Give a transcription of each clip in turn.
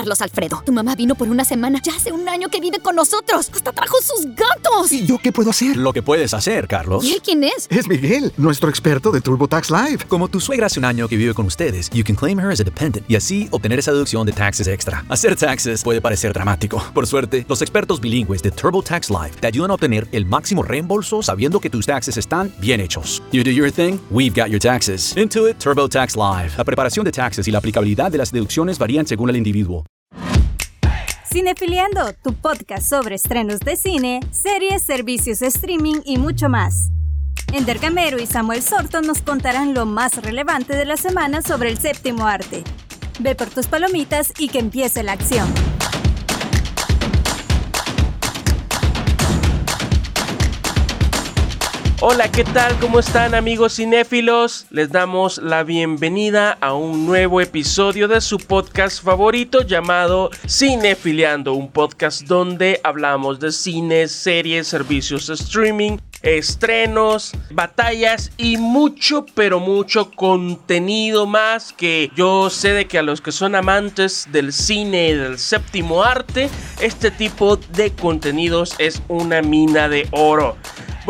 Carlos Alfredo. Tu mamá vino por una semana. Ya hace un año que vive con nosotros. Hasta trajo sus gatos. ¿Y yo qué puedo hacer? Lo que puedes hacer, Carlos. ¿Y él quién es? Es Miguel, nuestro experto de TurboTax Live. Como tu suegra hace un año que vive con ustedes, you can claim her as a dependent y así obtener esa deducción de taxes extra. Hacer taxes puede parecer dramático. Por suerte, los expertos bilingües de TurboTax Live te ayudan a obtener el máximo reembolso sabiendo que tus taxes están bien hechos. You do your thing, we've got your taxes. Intuit TurboTax Live. La preparación de taxes y la aplicabilidad de las deducciones varían según el individuo. Cinefiliando, tu podcast sobre estrenos de cine, series, servicios streaming y mucho más. Ender Gamero y Samuel Sorto nos contarán lo más relevante de la semana sobre el séptimo arte. Ve por tus palomitas y que empiece la acción. Hola, ¿qué tal? ¿Cómo están amigos cinéfilos? Les damos la bienvenida a un nuevo episodio de su podcast favorito llamado Cinefiliando, un podcast donde hablamos de cine, series, servicios de streaming, estrenos, batallas y mucho, pero mucho contenido más que yo sé de que a los que son amantes del cine y del séptimo arte, este tipo de contenidos es una mina de oro.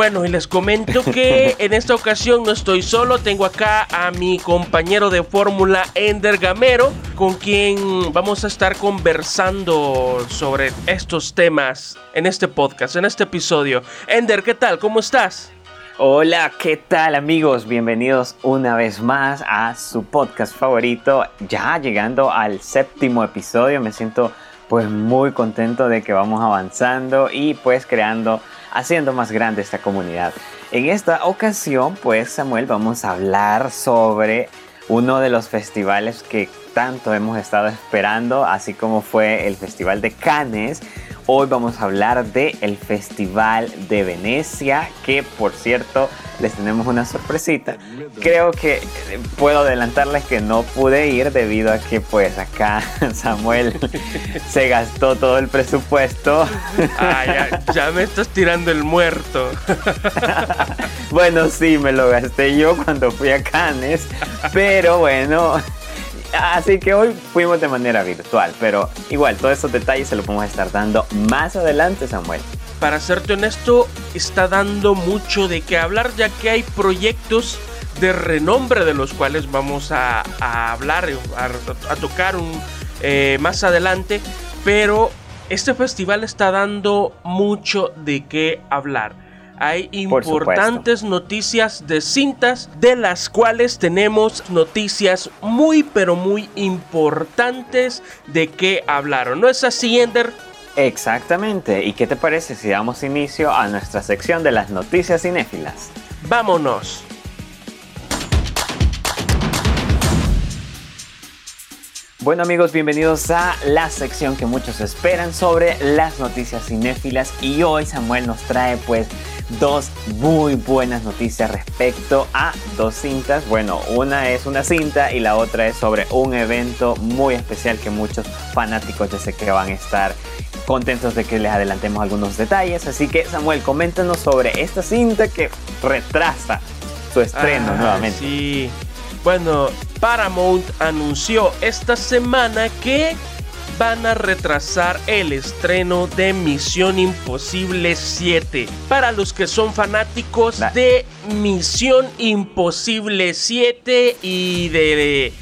Bueno, y les comento que en esta ocasión no estoy solo, tengo acá a mi compañero de fórmula Ender Gamero, con quien vamos a estar conversando sobre estos temas en este podcast, en este episodio. Ender, ¿qué tal? ¿Cómo estás? Hola, ¿qué tal amigos? Bienvenidos una vez más a su podcast favorito, ya llegando al séptimo episodio, me siento pues muy contento de que vamos avanzando y pues creando haciendo más grande esta comunidad. En esta ocasión, pues Samuel, vamos a hablar sobre uno de los festivales que tanto hemos estado esperando, así como fue el Festival de Cannes. Hoy vamos a hablar del el Festival de Venecia, que por cierto les tenemos una sorpresita. Creo que puedo adelantarles que no pude ir debido a que pues acá Samuel se gastó todo el presupuesto. Ah, ya, ya me estás tirando el muerto. bueno, sí, me lo gasté yo cuando fui a Cannes, pero bueno, Así que hoy fuimos de manera virtual, pero igual todos esos detalles se los vamos a estar dando más adelante, Samuel. Para serte honesto, está dando mucho de qué hablar ya que hay proyectos de renombre de los cuales vamos a, hablar, a, tocar eh, más adelante, pero este festival está dando mucho de qué hablar hay importantes noticias de cintas de las cuales tenemos noticias muy pero muy importantes de qué hablaron. ¿No es así, Ender? Exactamente. ¿Y qué te parece si damos inicio a nuestra sección de las noticias cinéfilas? Vámonos. Bueno amigos, bienvenidos a la sección que muchos esperan sobre las noticias cinéfilas y hoy Samuel nos trae pues dos muy buenas noticias respecto a dos cintas. Bueno, una es una cinta y la otra es sobre un evento muy especial que muchos fanáticos ya sé que van a estar contentos de que les adelantemos algunos detalles. Así que Samuel, coméntanos sobre esta cinta que retrasa su estreno Ah, nuevamente. Sí. Bueno, Paramount anunció esta semana que van a retrasar el estreno de Misión Imposible 7. Para los que son fanáticos de Misión Imposible 7 y de,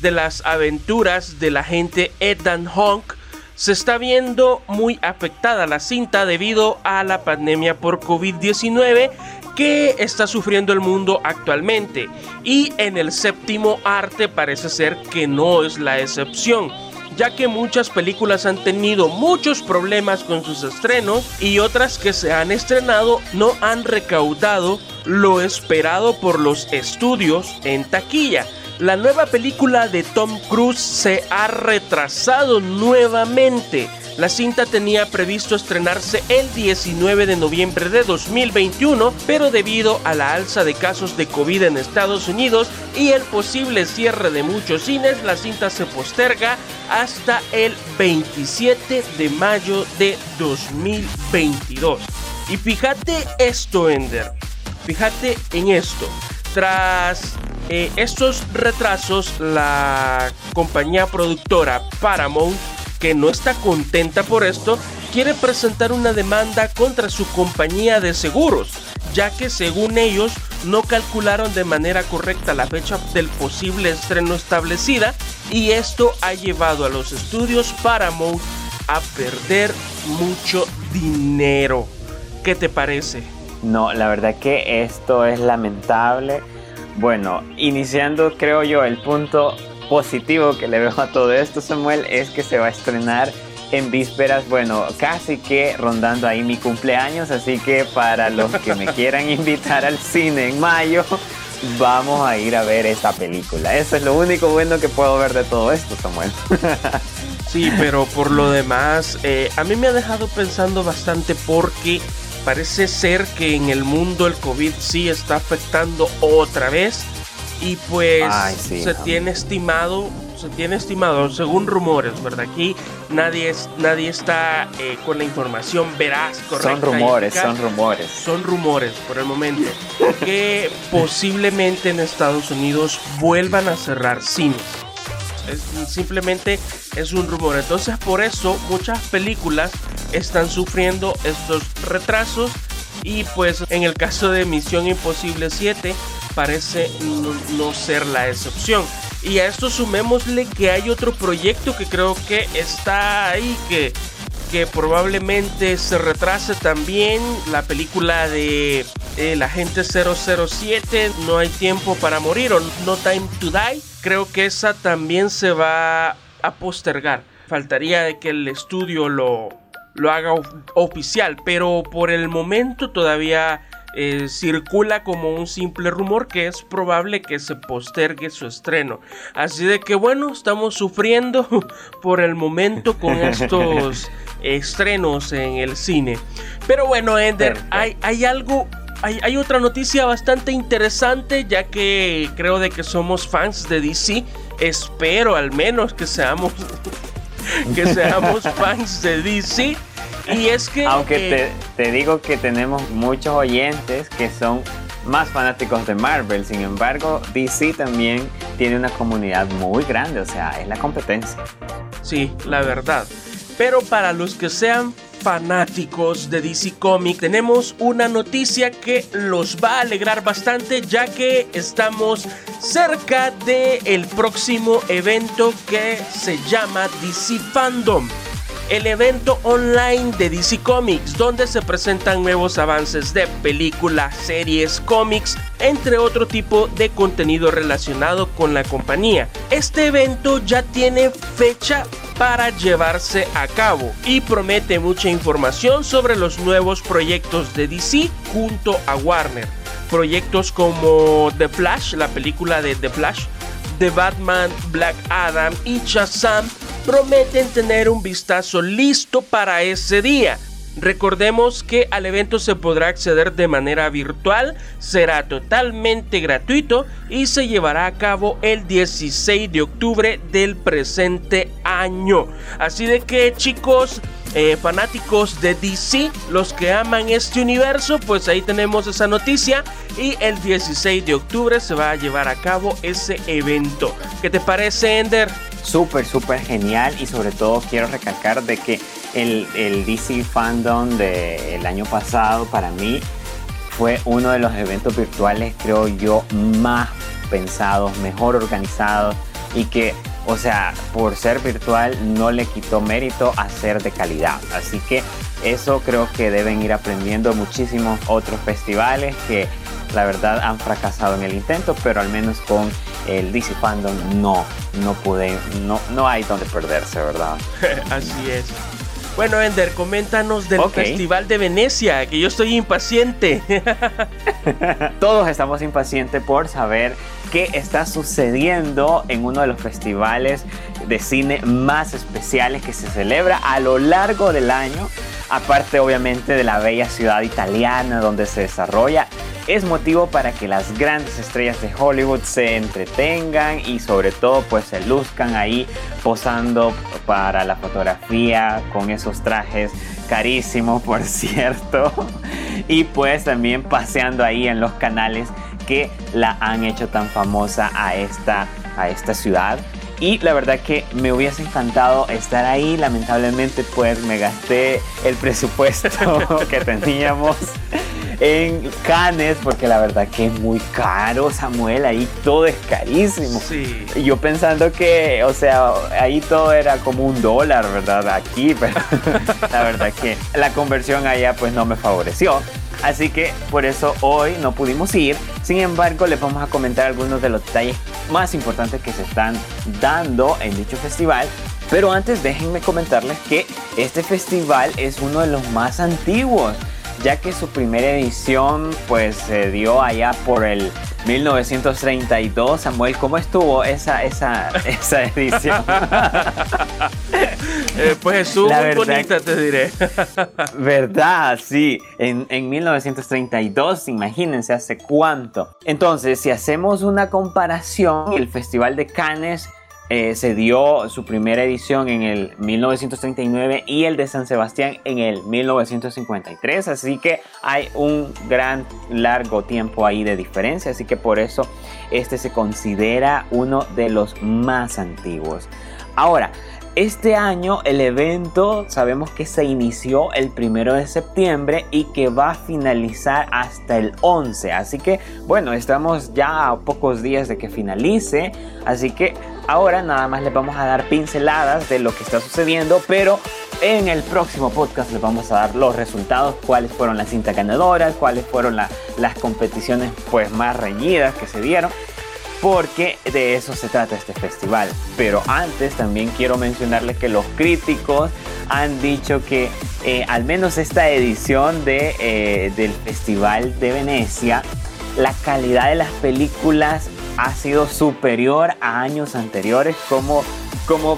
de las aventuras del agente Ethan Hawke, se está viendo muy afectada la cinta debido a la pandemia por COVID-19 que está sufriendo el mundo actualmente. Y en el séptimo arte parece ser que no es la excepción ya que muchas películas han tenido muchos problemas con sus estrenos y otras que se han estrenado no han recaudado lo esperado por los estudios en taquilla. La nueva película de Tom Cruise se ha retrasado nuevamente. La cinta tenía previsto estrenarse el 19 de noviembre de 2021, pero debido a la alza de casos de COVID en Estados Unidos y el posible cierre de muchos cines, la cinta se posterga hasta el 27 de mayo de 2022. Y fíjate esto, Ender. Fíjate en esto. Tras eh, estos retrasos, la compañía productora Paramount que no está contenta por esto, quiere presentar una demanda contra su compañía de seguros, ya que según ellos no calcularon de manera correcta la fecha del posible estreno establecida y esto ha llevado a los estudios Paramount a perder mucho dinero. ¿Qué te parece? No, la verdad que esto es lamentable. Bueno, iniciando creo yo el punto positivo que le veo a todo esto, Samuel, es que se va a estrenar en vísperas, bueno, casi que rondando ahí mi cumpleaños, así que para los que me quieran invitar al cine en mayo, vamos a ir a ver esta película. Eso es lo único bueno que puedo ver de todo esto, Samuel. Sí, pero por lo demás, eh, a mí me ha dejado pensando bastante porque parece ser que en el mundo el COVID sí está afectando otra vez y pues se tiene estimado se tiene estimado según rumores verdad aquí nadie es nadie está eh, con la información veraz correcta son rumores son rumores. Son rumores por el momento que posiblemente en Estados Unidos vuelvan a cerrar cines. Simplemente es un rumor. Entonces por eso muchas películas están sufriendo estos retrasos y pues en el caso de Misión Imposible 7 parece no, ser la excepción. Y a esto sumémosle que hay otro proyecto que creo que está ahí, que, que probablemente se retrase también, la película de El Agente 007, No hay tiempo para morir o No Time to Die. Creo que esa también se va a postergar. Faltaría de que el estudio lo, lo haga oficial, pero por el momento todavía eh, circula como un simple rumor que es probable que se postergue su estreno. Así de que bueno, estamos sufriendo por el momento con estos estrenos en el cine. Pero bueno, Ender, hay, hay algo hay, hay, otra noticia bastante interesante ya que creo de que somos fans de DC. Espero al menos que seamos que seamos fans de DC. Y es que... Aunque eh, te, digo que tenemos muchos oyentes que son más fanáticos de Marvel, sin embargo, DC también tiene una comunidad muy grande, o sea, es la competencia. Sí, la verdad. Pero para los que sean fanáticos de DC Comics, tenemos una noticia que los va a alegrar bastante ya que estamos cerca del el próximo evento que se llama DC Fandom el evento online de DC Comics, donde se presentan nuevos avances de películas, series, cómics, entre otro tipo de contenido relacionado con la compañía. Este evento ya tiene fecha para llevarse a cabo y promete mucha información sobre los nuevos proyectos de DC junto a Warner. Proyectos como The Flash, la película de The Flash, The Batman, Black Adam y Shazam prometen tener un vistazo listo para ese día. Recordemos que al evento se podrá acceder de manera virtual, será totalmente gratuito y se llevará a cabo el 16 de octubre del presente año. Así de que chicos, eh, fanáticos de DC, los que aman este universo, pues ahí tenemos esa noticia y el 16 de octubre se va a llevar a cabo ese evento. ¿Qué te parece, Ender? Súper, súper genial y sobre todo quiero recalcar de que el, el DC Fandom del año pasado para mí fue uno de los eventos virtuales, creo yo, más pensados, mejor organizados y que, o sea, por ser virtual no le quitó mérito a ser de calidad. Así que eso creo que deben ir aprendiendo muchísimos otros festivales que la verdad han fracasado en el intento, pero al menos con el DC Fandom no, no pude, no, no hay donde perderse, ¿verdad? Así es. Bueno, Ender, coméntanos del Festival de Venecia, que yo estoy impaciente. Todos estamos impacientes por saber qué está sucediendo en uno de los festivales de cine más especiales que se celebra a lo largo del año, aparte obviamente de la bella ciudad italiana donde se desarrolla es motivo para que las grandes estrellas de Hollywood se entretengan y sobre todo pues se luzcan ahí posando para la fotografía con esos trajes carísimos por cierto. Y pues también paseando ahí en los canales que la han hecho tan famosa a esta, a esta ciudad y la verdad que me hubiese encantado estar ahí. Lamentablemente pues me gasté el presupuesto que teníamos en Cannes porque la verdad que es muy caro Samuel, ahí todo es carísimo. Sí. Yo pensando que, o sea, ahí todo era como un dólar, ¿verdad? Aquí, pero la verdad que la conversión allá pues no me favoreció. Así que por eso hoy no pudimos ir. Sin embargo, les vamos a comentar algunos de los detalles más importantes que se están dando en dicho festival. Pero antes déjenme comentarles que este festival es uno de los más antiguos, ya que su primera edición pues se dio allá por el 1932. Samuel, ¿cómo estuvo esa, esa, esa edición? Eh, pues estuvo La muy verdad bonita, te diré. ¿Verdad? Sí, en, en 1932, imagínense hace cuánto. Entonces, si hacemos una comparación, el Festival de Cannes eh, se dio su primera edición en el 1939 y el de San Sebastián en el 1953, así que hay un gran largo tiempo ahí de diferencia, así que por eso este se considera uno de los más antiguos. Ahora, este año el evento sabemos que se inició el primero de septiembre y que va a finalizar hasta el 11. Así que bueno, estamos ya a pocos días de que finalice. Así que ahora nada más les vamos a dar pinceladas de lo que está sucediendo. Pero en el próximo podcast les vamos a dar los resultados, cuáles fueron las cintas ganadoras, cuáles fueron la- las competiciones pues más reñidas que se dieron porque de eso se trata este festival. Pero antes también quiero mencionarles que los críticos han dicho que eh, al menos esta edición de, eh, del Festival de Venecia, la calidad de las películas ha sido superior a años anteriores, como, como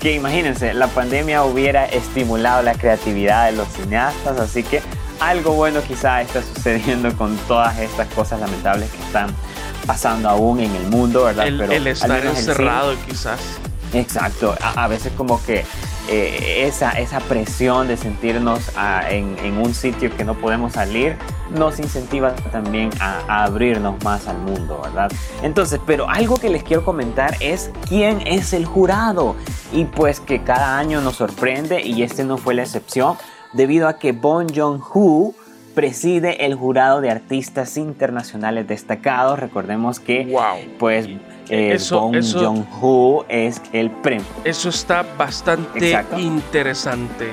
que imagínense, la pandemia hubiera estimulado la creatividad de los cineastas, así que algo bueno quizá está sucediendo con todas estas cosas lamentables que están pasando aún en el mundo, ¿verdad? El, Pero el estar encerrado, quizás. Exacto, a, veces como que eh, esa, esa presión de sentirnos ah, en, un sitio que no podemos salir nos incentiva también a, abrirnos más al mundo, ¿verdad? Entonces, pero algo que les quiero comentar es quién es el jurado y pues que cada año nos sorprende y este no fue la excepción debido a que Bon Joon-ho preside el jurado de artistas internacionales destacados. Recordemos que Wow. pues eh, Eso- Bong eso- Joon-ho es el premio. Eso está bastante Exacto. interesante.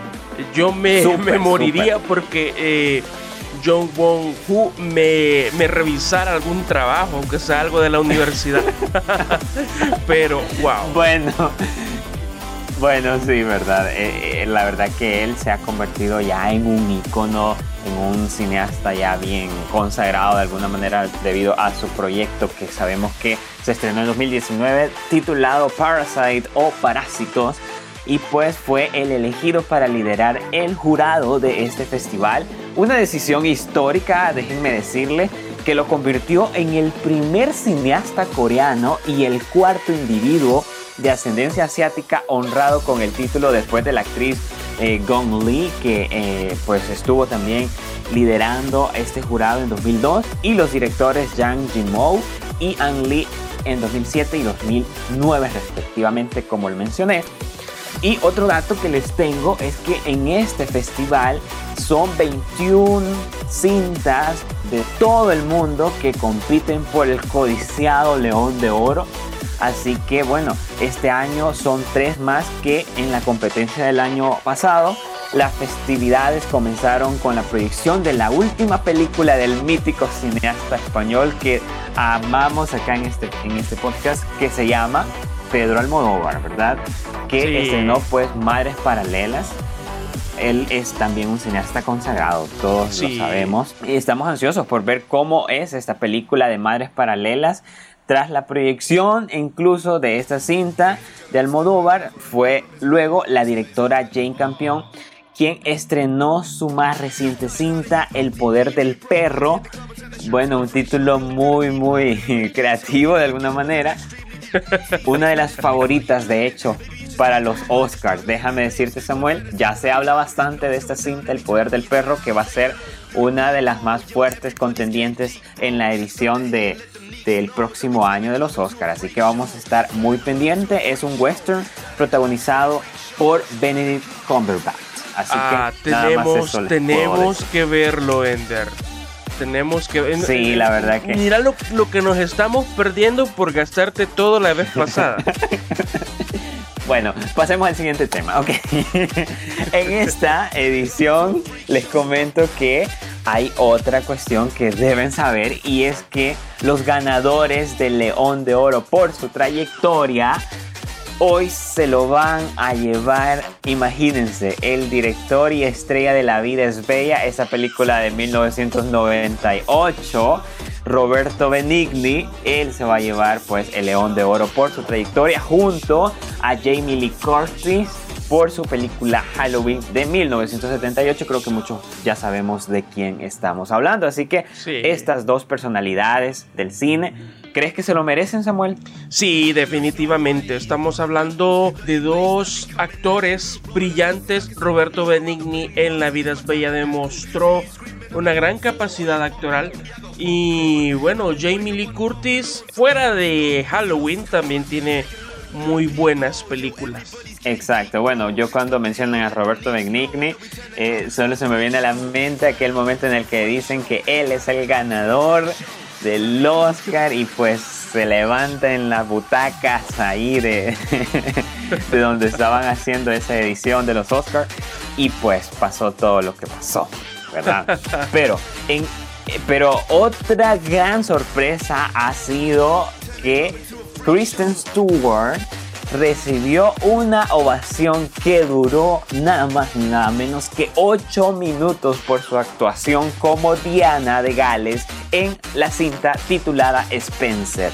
Yo me, moriría porque eh, John Won Hu me, me revisara algún trabajo, aunque sea algo de la universidad. Pero, wow. Bueno, bueno, sí, verdad. Eh, eh, la verdad que él se ha convertido ya en un icono, un cineasta ya bien consagrado de alguna manera debido a su proyecto que sabemos que se estrenó en 2019 titulado Parasite o Parásitos y pues fue el elegido para liderar el jurado de este festival. Una decisión histórica, déjenme decirle, que lo convirtió en el primer cineasta coreano y el cuarto individuo de ascendencia asiática honrado con el título después de la actriz eh, Gong Lee, que eh, pues estuvo también liderando este jurado en 2002, y los directores Jang Jin-mo y Ang Lee en 2007 y 2009 respectivamente, como lo mencioné. Y otro dato que les tengo es que en este festival son 21 cintas de todo el mundo que compiten por el codiciado León de Oro. Así que bueno, este año son tres más que en la competencia del año pasado. Las festividades comenzaron con la proyección de la última película del mítico cineasta español que amamos acá en este, en este podcast, que se llama Pedro Almodóvar, ¿verdad? Que Sí. estrenó pues Madres Paralelas. Él es también un cineasta consagrado, todos Sí. lo sabemos. Y estamos ansiosos por ver cómo es esta película de Madres Paralelas. Tras la proyección incluso de esta cinta de Almodóvar, fue luego la directora Jane Campion quien estrenó su más reciente cinta, El Poder del Perro. Bueno, un título muy, muy creativo de alguna manera. Una de las favoritas, de hecho, para los Oscars. Déjame decirte, Samuel, ya se habla bastante de esta cinta, El Poder del Perro, que va a ser una de las más fuertes contendientes en la edición de, del próximo año de los Oscars. Así que vamos a estar muy pendientes. Es un western protagonizado por Benedict Cumberbatch. Así ah, que tenemos, tenemos que verlo, Ender. Tenemos que Sí, la verdad que. Mira lo, lo que nos estamos perdiendo por gastarte todo la vez pasada. Bueno, pasemos al siguiente tema. Ok. en esta edición les comento que hay otra cuestión que deben saber y es que los ganadores del León de Oro por su trayectoria hoy se lo van a llevar, imagínense, el director y estrella de La vida es bella, esa película de 1998 Roberto Benigni. Él se va a llevar pues el León de Oro por su trayectoria junto a Jamie Lee Curtis por su película Halloween de 1978. Creo que muchos ya sabemos de quién estamos hablando. Así que estas dos personalidades del cine, ¿crees que se lo merecen, Samuel? Sí, definitivamente. Estamos hablando de dos actores brillantes. Roberto Benigni en La vida es bella demostró una gran capacidad actoral. Y bueno, Jamie Lee Curtis, fuera de Halloween, también tiene muy buenas películas. Exacto, bueno, yo cuando mencionan a Roberto Benigni, eh, solo se me viene a la mente aquel momento en el que dicen que él es el ganador del Oscar y pues se levanta en las butacas ahí de, de donde estaban haciendo esa edición de los Oscars y pues pasó todo lo que pasó. Pero, en, pero otra gran sorpresa ha sido que Kristen Stewart recibió una ovación que duró nada más nada menos que 8 minutos por su actuación como Diana de Gales en la cinta titulada Spencer.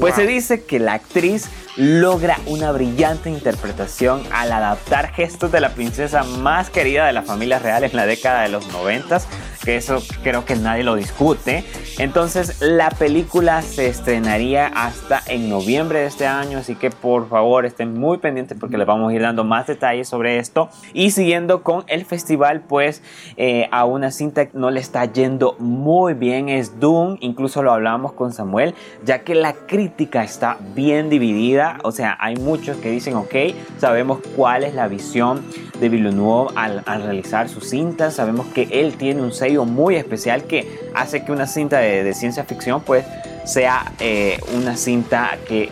Pues se dice que la actriz logra una brillante interpretación al adaptar gestos de la princesa más querida de la familia real en la década de los 90, que eso creo que nadie lo discute. Entonces la película se estrenaría hasta en noviembre de este año, así que por favor estén muy pendientes porque les vamos a ir dando más detalles sobre esto. Y siguiendo con el festival, pues eh, a una cinta no le está yendo muy bien es Doom, incluso lo hablábamos con Samuel, ya que la crítica está bien dividida o sea, hay muchos que dicen, ok, sabemos cuál es la visión de Villeneuve al, realizar sus cintas, sabemos que él tiene un sello muy especial que hace que una cinta de, ciencia ficción pues sea eh, una cinta que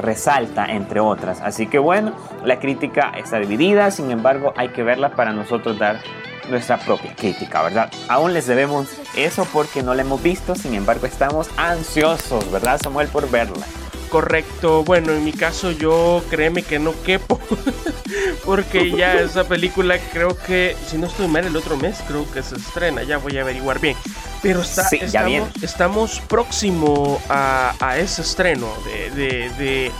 resalta entre otras. Así que bueno, la crítica está dividida, sin embargo hay que verla para nosotros dar nuestra propia crítica, ¿verdad? Aún les debemos eso porque no la hemos visto, sin embargo estamos ansiosos, ¿verdad Samuel, por verla? Correcto, bueno, en mi caso yo créeme que no quepo, porque ya esa película creo que, si no estoy mal, el otro mes creo que se estrena, ya voy a averiguar bien. Pero está, estamos, estamos próximo a, ese estreno de, de, de,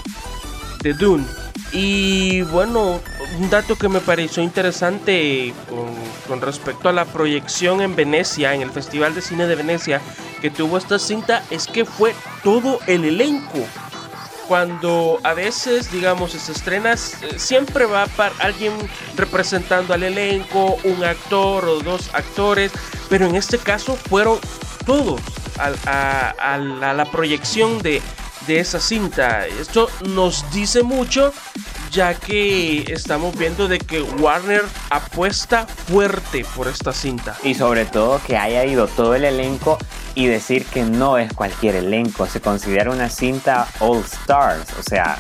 de, Dune. Y bueno, un dato que me pareció interesante con, con respecto a la proyección en Venecia, en el Festival de Cine de Venecia, que tuvo esta cinta, es que fue todo el elenco cuando a veces, digamos, se estrena, siempre va para alguien representando al elenco, un actor o dos actores, pero en este caso fueron todos a, la proyección de, de esa cinta. Esto nos dice mucho ya que estamos viendo de que Warner apuesta fuerte por esta cinta. Y sobre todo que haya ido todo el elenco y decir que no es cualquier elenco, se considera una cinta All Stars, o sea,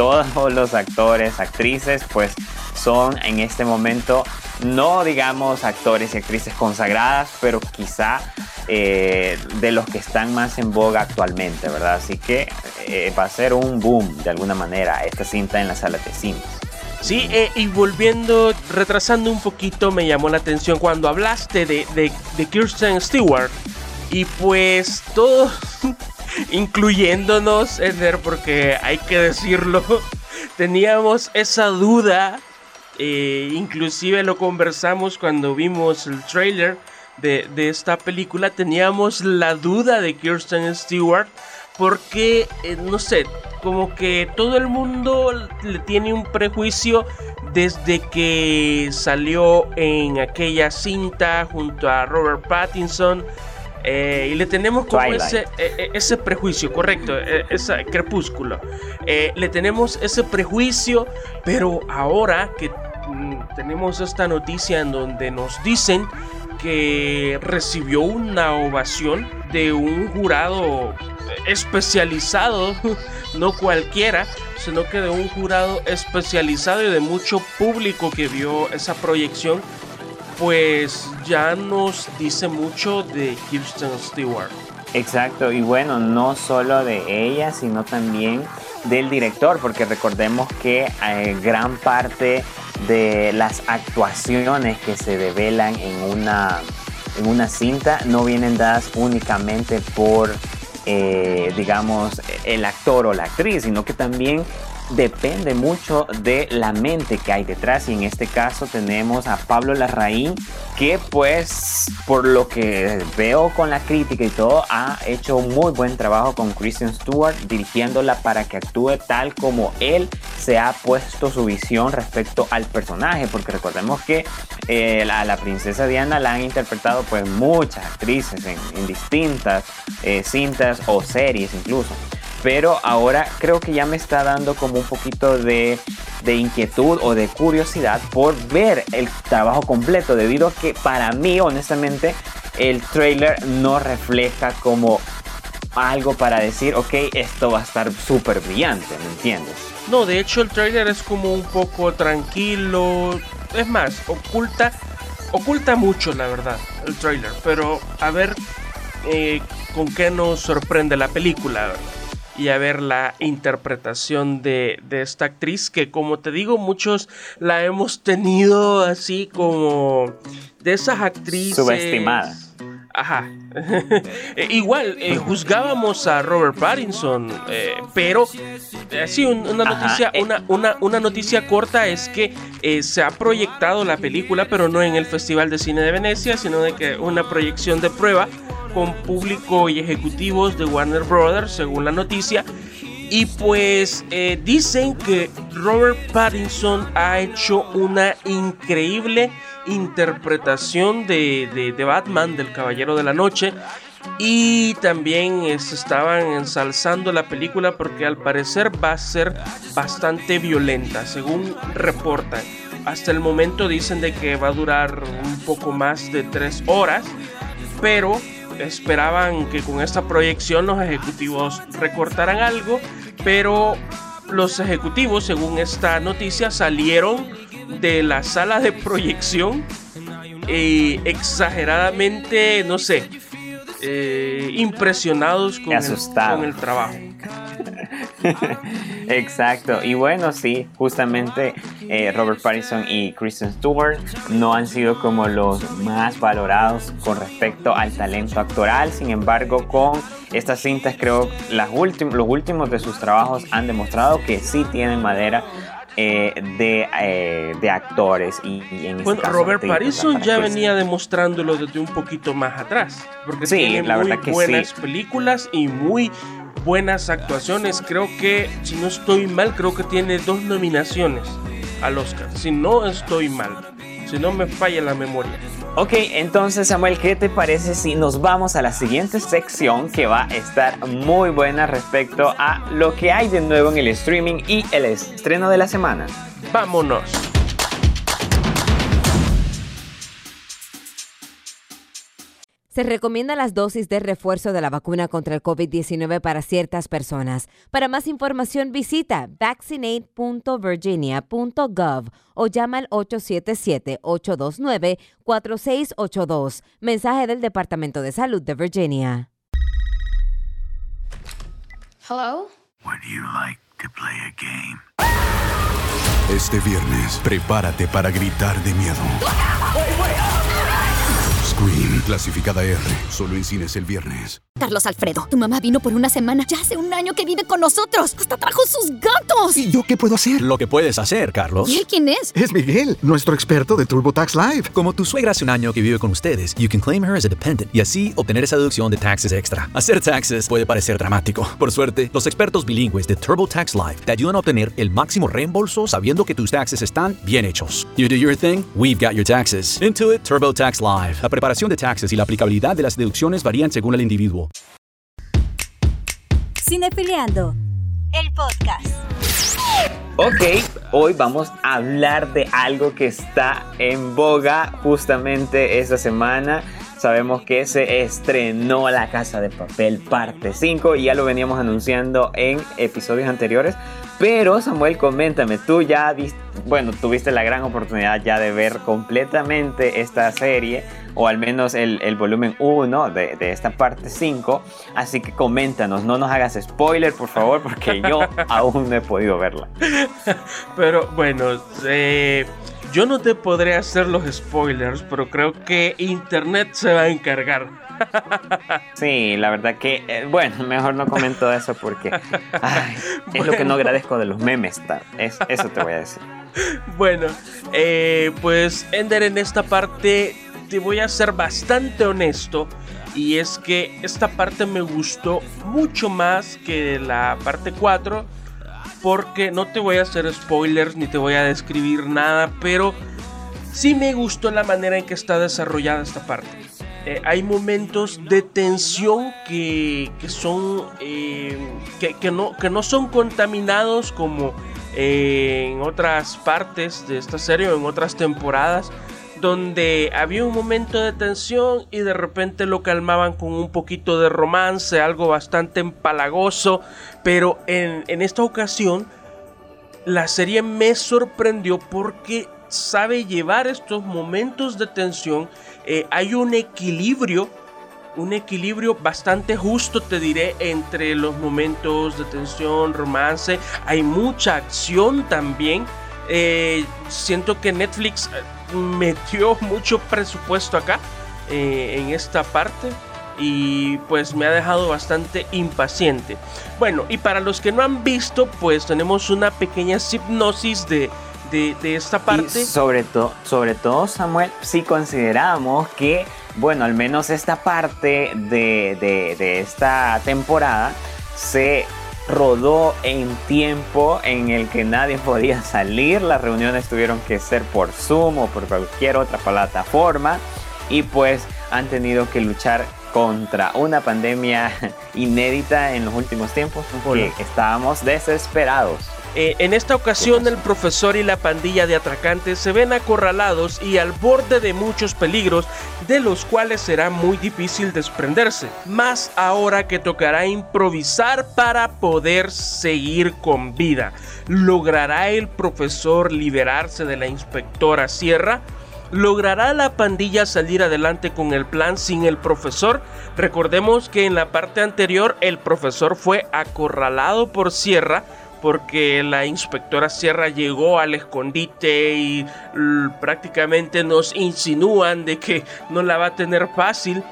todos los actores, actrices, pues son en este momento no digamos actores y actrices consagradas, pero quizá eh, de los que están más en boga actualmente, ¿verdad? Así que eh, va a ser un boom de alguna manera esta cinta en las salas de cine. Sí, eh, y volviendo, retrasando un poquito, me llamó la atención cuando hablaste de, de Kirsten Stewart. Y pues todos, incluyéndonos, Eder, porque hay que decirlo, teníamos esa duda eh, inclusive lo conversamos cuando vimos el trailer de, esta película. Teníamos la duda de Kirsten Stewart porque, eh, no sé, como que todo el mundo le tiene un prejuicio desde que salió en aquella cinta junto a Robert Pattinson. Eh, y le tenemos como ese, ese, prejuicio, correcto, ese crepúsculo. le tenemos ese prejuicio, pero ahora que mm, tenemos esta noticia en donde nos dicen que recibió una ovación de un jurado especializado, no cualquiera, sino que de un jurado especializado y de mucho público que vio esa proyección, pues ya nos dice mucho de Kirsten Stewart. Exacto, y bueno, no solo de ella, sino también del director, porque recordemos que eh, gran parte de las actuaciones que se develan en una, en una cinta no vienen dadas únicamente por eh, digamos, el actor o la actriz, sino que también depende mucho de la mente que hay detrás. Y en este caso tenemos a Pablo Larraín que pues por lo que veo con la crítica y todo ha hecho un muy buen trabajo con Kristen Stewart dirigiéndola para que actúe tal como él se ha puesto su visión respecto al personaje. Porque recordemos que eh, a la, princesa Diana la han interpretado pues muchas actrices en, distintas eh, cintas o series incluso pero ahora creo que ya me está dando como un poquito de, inquietud o de curiosidad por ver el trabajo completo, debido a que para mí, honestamente, el trailer no refleja como algo para decir, ok, esto va a estar súper brillante, ¿me entiendes? No, de hecho el trailer es como un poco tranquilo, es más, oculta, oculta mucho la verdad, el trailer, pero a ver eh, con qué nos sorprende la película y a ver la interpretación de, esta actriz que como te digo muchos la hemos tenido así como de esas actrices subestimada Ajá. Eh, igual, eh, juzgábamos a Robert Pattinson, eh, pero así una noticia, una, una, una, noticia corta es que se ha proyectado la película, pero no en el Festival de Cine de Venecia, sino de que una proyección de prueba con público y ejecutivos de Warner Brothers, según la noticia. Y pues eh, dicen que Robert Pattinson ha hecho una increíble interpretación de, de, Batman, del Caballero de la Noche. Y también se estaban ensalzando la película porque al parecer va a ser bastante violenta, según reportan. Hasta el momento dicen de que va a durar un poco más de tres horas, pero esperaban que con esta proyección los ejecutivos recortaran algo, pero los ejecutivos, según esta noticia, salieron de la sala de proyección eh, exageradamente, no sé, eh, impresionados con el trabajo. Exacto, y bueno, sí, justamente eh, Robert Pattinson y Kristen Stewart no han sido como los más valorados con respecto al talento actoral, sin embargo, con estas cintas creo las los últimos de sus trabajos han demostrado que sí tienen madera eh, de, eh, de, actores. Y, en este bueno, Robert Pattinson ya venía demostrándolo desde un poquito más atrás, porque sí, tiene la muy verdad que buenas películas y muy buenas actuaciones. Creo que, si no estoy mal, creo que tiene dos nominaciones al Oscar. Si no estoy mal, si no me falla la memoria. Ok, entonces Samuel, ¿qué te parece si nos vamos a la siguiente sección que va a estar muy buena respecto a lo que hay de nuevo en el streaming y el estreno de la semana? Vámonos. Se recomienda las dosis de refuerzo de la vacuna contra el COVID-19 para ciertas personas. Para más información visita vaccinate.virginia.gov o llama al 877-829-4682. Mensaje del Departamento de Salud de Virginia. Hello? Would you like to play a game? Este viernes, prepárate para gritar de miedo. Clasificada R, solo en cines el viernes. Carlos Alfredo, tu mamá vino por una semana. Ya hace un año que vive con nosotros. Hasta trajo sus gatos. ¿Y yo qué puedo hacer? Lo que puedes hacer, Carlos. ¿Y él quién es? Es Miguel, nuestro experto de TurboTax Live. Como tu suegra hace un año que vive con ustedes, you can claim her as a dependent y así obtener esa deducción de taxes extra. Hacer taxes puede parecer dramático. Por suerte, los expertos bilingües de TurboTax Live te ayudan a obtener el máximo reembolso sabiendo que tus taxes están bien hechos. You do your thing, we've got your taxes. Intuit TurboTax Live. La preparación de taxes y la aplicabilidad de las deducciones varían según el individuo. Cinefiliando, el podcast. Ok, hoy vamos a hablar de algo que está en boga justamente esta semana. Sabemos que se estrenó La Casa de Papel parte 5 y ya lo veníamos anunciando en episodios anteriores. Pero Samuel, coméntame, tú ya viste, bueno, tuviste la gran oportunidad ya de ver completamente esta serie, o al menos el, el volumen 1 de, de, esta parte 5. Así que coméntanos, no nos hagas spoiler, por favor, porque yo aún no he podido verla. Pero bueno, eh, yo no te podré hacer los spoilers, pero creo que Internet se va a encargar. Sí, la verdad que, eh, bueno, mejor no comento eso porque ay, es bueno. lo que no agradezco de los memes. Es, eso te voy a decir. Bueno, eh, pues Ender, en esta parte te voy a ser bastante honesto. Y es que esta parte me gustó mucho más que la parte 4. Porque no te voy a hacer spoilers ni te voy a describir nada. Pero sí me gustó la manera en que está desarrollada esta parte. Eh, hay momentos de tensión que, que son eh, que, que, no, que no son contaminados como en otras partes de esta serie o en otras temporadas donde había un momento de tensión y de repente lo calmaban con un poquito de romance, algo bastante empalagoso, pero en, en esta ocasión la serie me sorprendió porque sabe llevar estos momentos de tensión eh, hay un equilibrio, un equilibrio bastante justo, te diré, entre los momentos de tensión, romance. Hay mucha acción también. Eh, siento que Netflix metió mucho presupuesto acá, eh, en esta parte. Y pues me ha dejado bastante impaciente. Bueno, y para los que no han visto, pues tenemos una pequeña hipnosis de, de, de, esta parte. Y sobre, to sobre todo, Samuel, si consideramos que, bueno, al menos esta parte de, de, de esta temporada se rodó en tiempo en el que nadie podía salir, las reuniones tuvieron que ser por Zoom o por cualquier otra plataforma. Y pues han tenido que luchar contra una pandemia inédita en los últimos tiempos porque estábamos desesperados. Eh, en esta ocasión el profesor y la pandilla de atracantes se ven acorralados y al borde de muchos peligros de los cuales será muy difícil desprenderse. Más ahora que tocará improvisar para poder seguir con vida. ¿Logrará el profesor liberarse de la inspectora Sierra? ¿Logrará la pandilla salir adelante con el plan sin el profesor? Recordemos que en la parte anterior el profesor fue acorralado por Sierra porque la inspectora Sierra llegó al escondite y prácticamente nos insinúan de que no la va a tener fácil.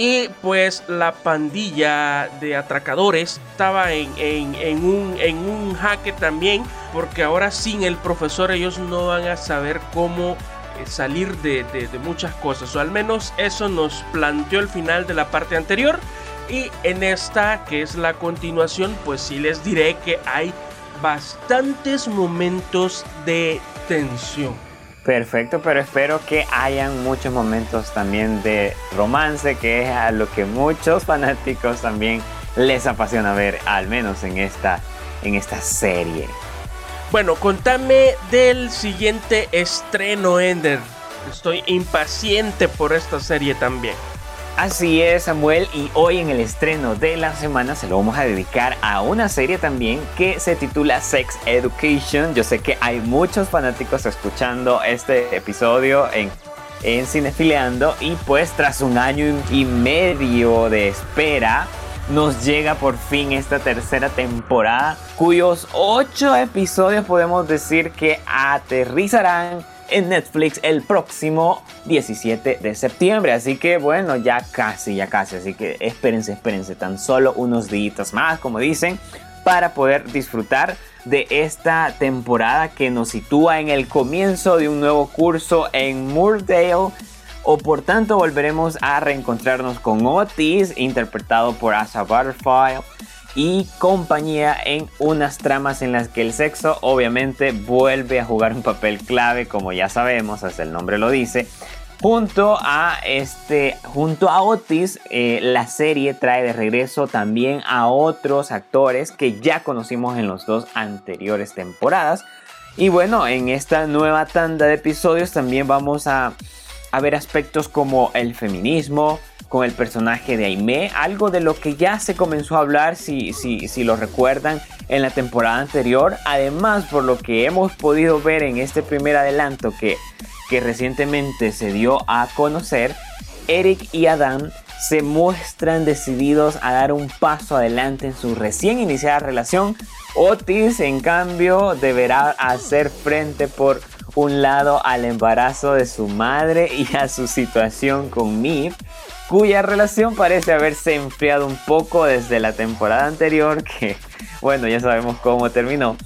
Y pues la pandilla de atracadores estaba en, en, un, en un jaque también, porque ahora sin el profesor ellos no van a saber cómo salir de, de, de, muchas cosas, o al menos eso nos planteó el final de la parte anterior. Y en esta, que es la continuación, pues sí les diré que hay bastantes momentos de tensión. Perfecto, pero espero que hayan muchos momentos también de romance, que es a lo que muchos fanáticos también les apasiona ver, al menos en esta, en esta serie. Bueno, contame del siguiente estreno, Ender. Estoy impaciente por esta serie también. Así es, Samuel, y hoy en el estreno de la semana se lo vamos a dedicar a una serie también que se titula Sex Education. Yo sé que hay muchos fanáticos escuchando este episodio en, en Cinefileando y pues tras un año y medio de espera, nos llega por fin esta tercera temporada, cuyos ocho episodios podemos decir que aterrizarán en Netflix el próximo 17 de septiembre. Así que bueno, ya casi, ya casi. Así que espérense, espérense. Tan solo unos días más, como dicen, para poder disfrutar de esta temporada que nos sitúa en el comienzo de un nuevo curso en Moordale. O por tanto volveremos a reencontrarnos con Otis, interpretado por Asa Butterfly y compañía en unas tramas en las que el sexo obviamente vuelve a jugar un papel clave, como ya sabemos, hasta el nombre lo dice. Junto a este, junto a Otis, eh, la serie trae de regreso también a otros actores que ya conocimos en los dos anteriores temporadas. Y bueno, en esta nueva tanda de episodios también vamos a, a ver aspectos como el feminismo, con el personaje de Aimee, algo de lo que ya se comenzó a hablar, si, si, si lo recuerdan, en la temporada anterior. Además, por lo que hemos podido ver en este primer adelanto que, que recientemente se dio a conocer, Eric y Adam se muestran decididos a dar un paso adelante en su recién iniciada relación. Otis, en cambio, deberá hacer frente por un lado al embarazo de su madre y a su situación con Mip cuya relación parece haberse enfriado un poco desde la temporada anterior, que bueno, ya sabemos cómo terminó.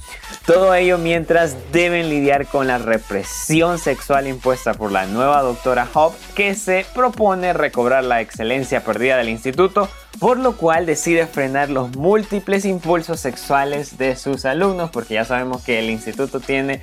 Todo ello mientras deben lidiar con la represión sexual impuesta por la nueva doctora Hobb, que se propone recobrar la excelencia perdida del instituto, por lo cual decide frenar los múltiples impulsos sexuales de sus alumnos, porque ya sabemos que el instituto tiene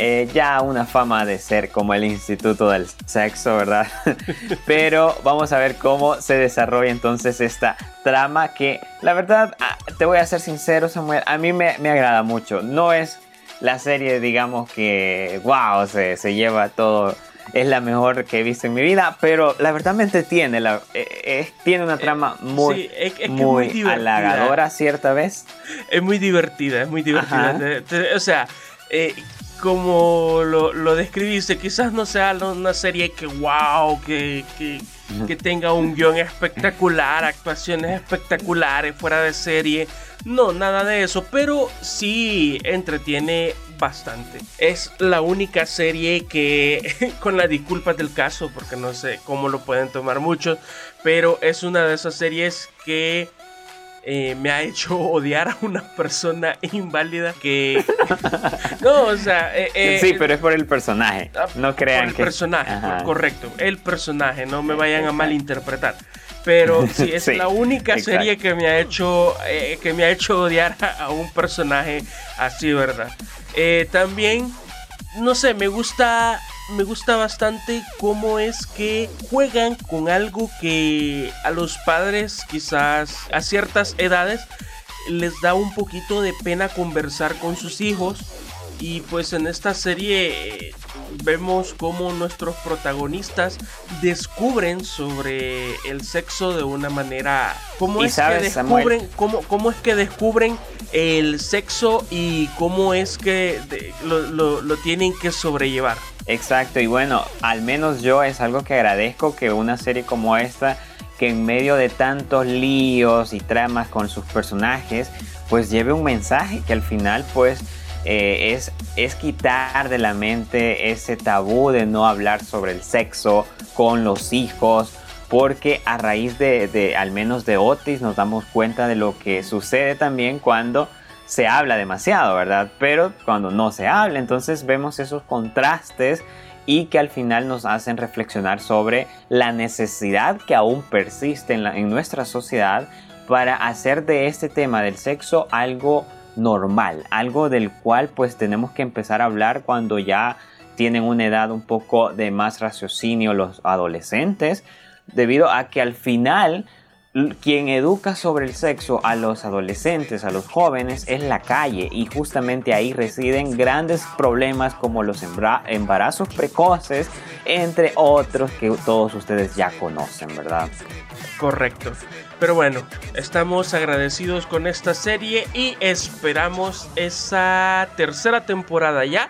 eh, ya una fama de ser como el Instituto del Sexo, ¿verdad? Pero vamos a ver cómo se desarrolla entonces esta trama que la verdad, ah, te voy a ser sincero Samuel, a mí me, agrada mucho. No es la serie, digamos que, wow, se, se, lleva todo, es la mejor que he visto en mi vida, pero la verdad me entretiene, la, eh, eh, tiene una trama muy, muy, halagadora cierta vez. Es muy divertida, es muy divertida. O sea, como lo, lo, describiste, quizás no sea una serie que wow, que, que, que, tenga un guion espectacular, actuaciones espectaculares, fuera de serie. No, nada de eso, pero sí entretiene bastante. Es la única serie que, con las disculpas del caso, porque no sé cómo lo pueden tomar muchos, pero es una de esas series que eh, me ha hecho odiar a una persona inválida que... no, o sea... Eh, eh, sí, pero es por el personaje. Ah, no crean por el personaje, correcto. El personaje, no me vayan a malinterpretar. Pero sí, es la única serie que me ha hecho, que me ha hecho odiar a, un personaje así, ¿verdad? también, no sé, me gusta me gusta bastante cómo es que juegan con algo que a los padres quizás a ciertas edades les da un poquito de pena conversar con sus hijos y pues en esta serie eh, vemos cómo nuestros protagonistas descubren sobre el sexo de una manera. ¿Cómo es que descubren? Cómo, cómo, es que descubren el sexo y cómo es que lo, lo tienen que sobrellevar? Exacto, y bueno, al menos yo es algo que agradezco que una serie como esta, que en medio de tantos líos y tramas con sus personajes, pues lleve un mensaje que al final pues eh, es, es quitar de la mente ese tabú de no hablar sobre el sexo con los hijos, porque a raíz de, de, al menos de Otis nos damos cuenta de lo que sucede también cuando se habla demasiado, ¿verdad? Pero cuando no se habla, entonces vemos esos contrastes y que al final nos hacen reflexionar sobre la necesidad que aún persiste en, en nuestra sociedad para hacer de este tema del sexo algo normal, algo del cual pues tenemos que empezar a hablar cuando ya tienen una edad un poco de más raciocinio los adolescentes, debido a que al final quien educa sobre el sexo a los adolescentes, a los jóvenes, es la calle y justamente ahí residen grandes problemas como los embarazos precoces, entre otros que todos ustedes ya conocen, ¿verdad? Correcto. Pero bueno, estamos agradecidos con esta serie y esperamos esa tercera temporada ya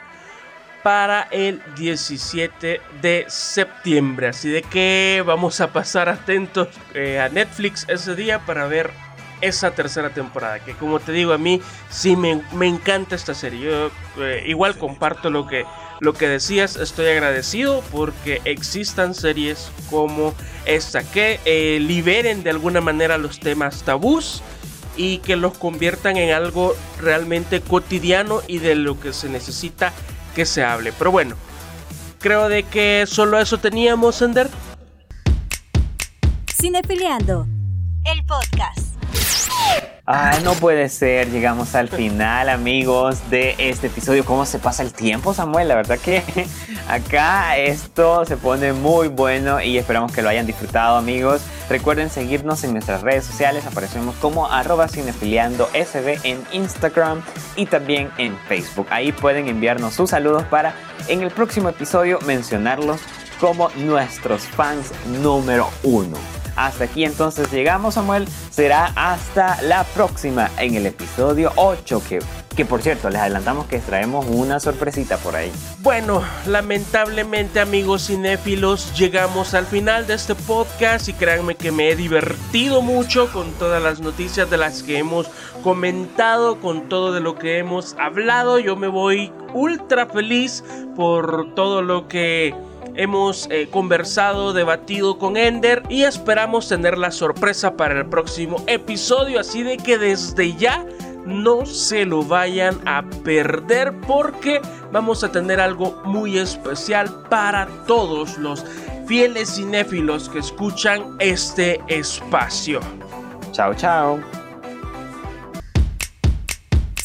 para el 17 de septiembre. Así de que vamos a pasar atentos eh, a Netflix ese día para ver esa tercera temporada. Que como te digo, a mí sí me, encanta esta serie. Yo eh, igual comparto lo que, lo que decías, estoy agradecido porque existan series como esta que eh, liberen de alguna manera los temas tabús y que los conviertan en algo realmente cotidiano y de lo que se necesita que se hable. Pero bueno, creo de que solo eso teníamos, Ender. Cinefiliando, el podcast. Ay, no puede ser, llegamos al final amigos de este episodio. ¿Cómo se pasa el tiempo Samuel? La verdad que acá esto se pone muy bueno y esperamos que lo hayan disfrutado amigos. Recuerden seguirnos en nuestras redes sociales, aparecemos como arroba sb en Instagram y también en Facebook. Ahí pueden enviarnos sus saludos para en el próximo episodio mencionarlos como nuestros fans número uno. Hasta aquí entonces llegamos, Samuel. Será hasta la próxima en el episodio 8, que, que por cierto, les adelantamos que traemos una sorpresita por ahí. Bueno, lamentablemente amigos cinéfilos, llegamos al final de este podcast y créanme que me he divertido mucho con todas las noticias de las que hemos comentado, con todo de lo que hemos hablado. Yo me voy ultra feliz por todo lo que hemos eh, conversado, debatido con Ender y esperamos tener la sorpresa para el próximo episodio. Así de que desde ya no se lo vayan a perder porque vamos a tener algo muy especial para todos los fieles cinéfilos que escuchan este espacio. Chao, chao.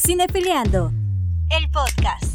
Cinefiliando, el podcast.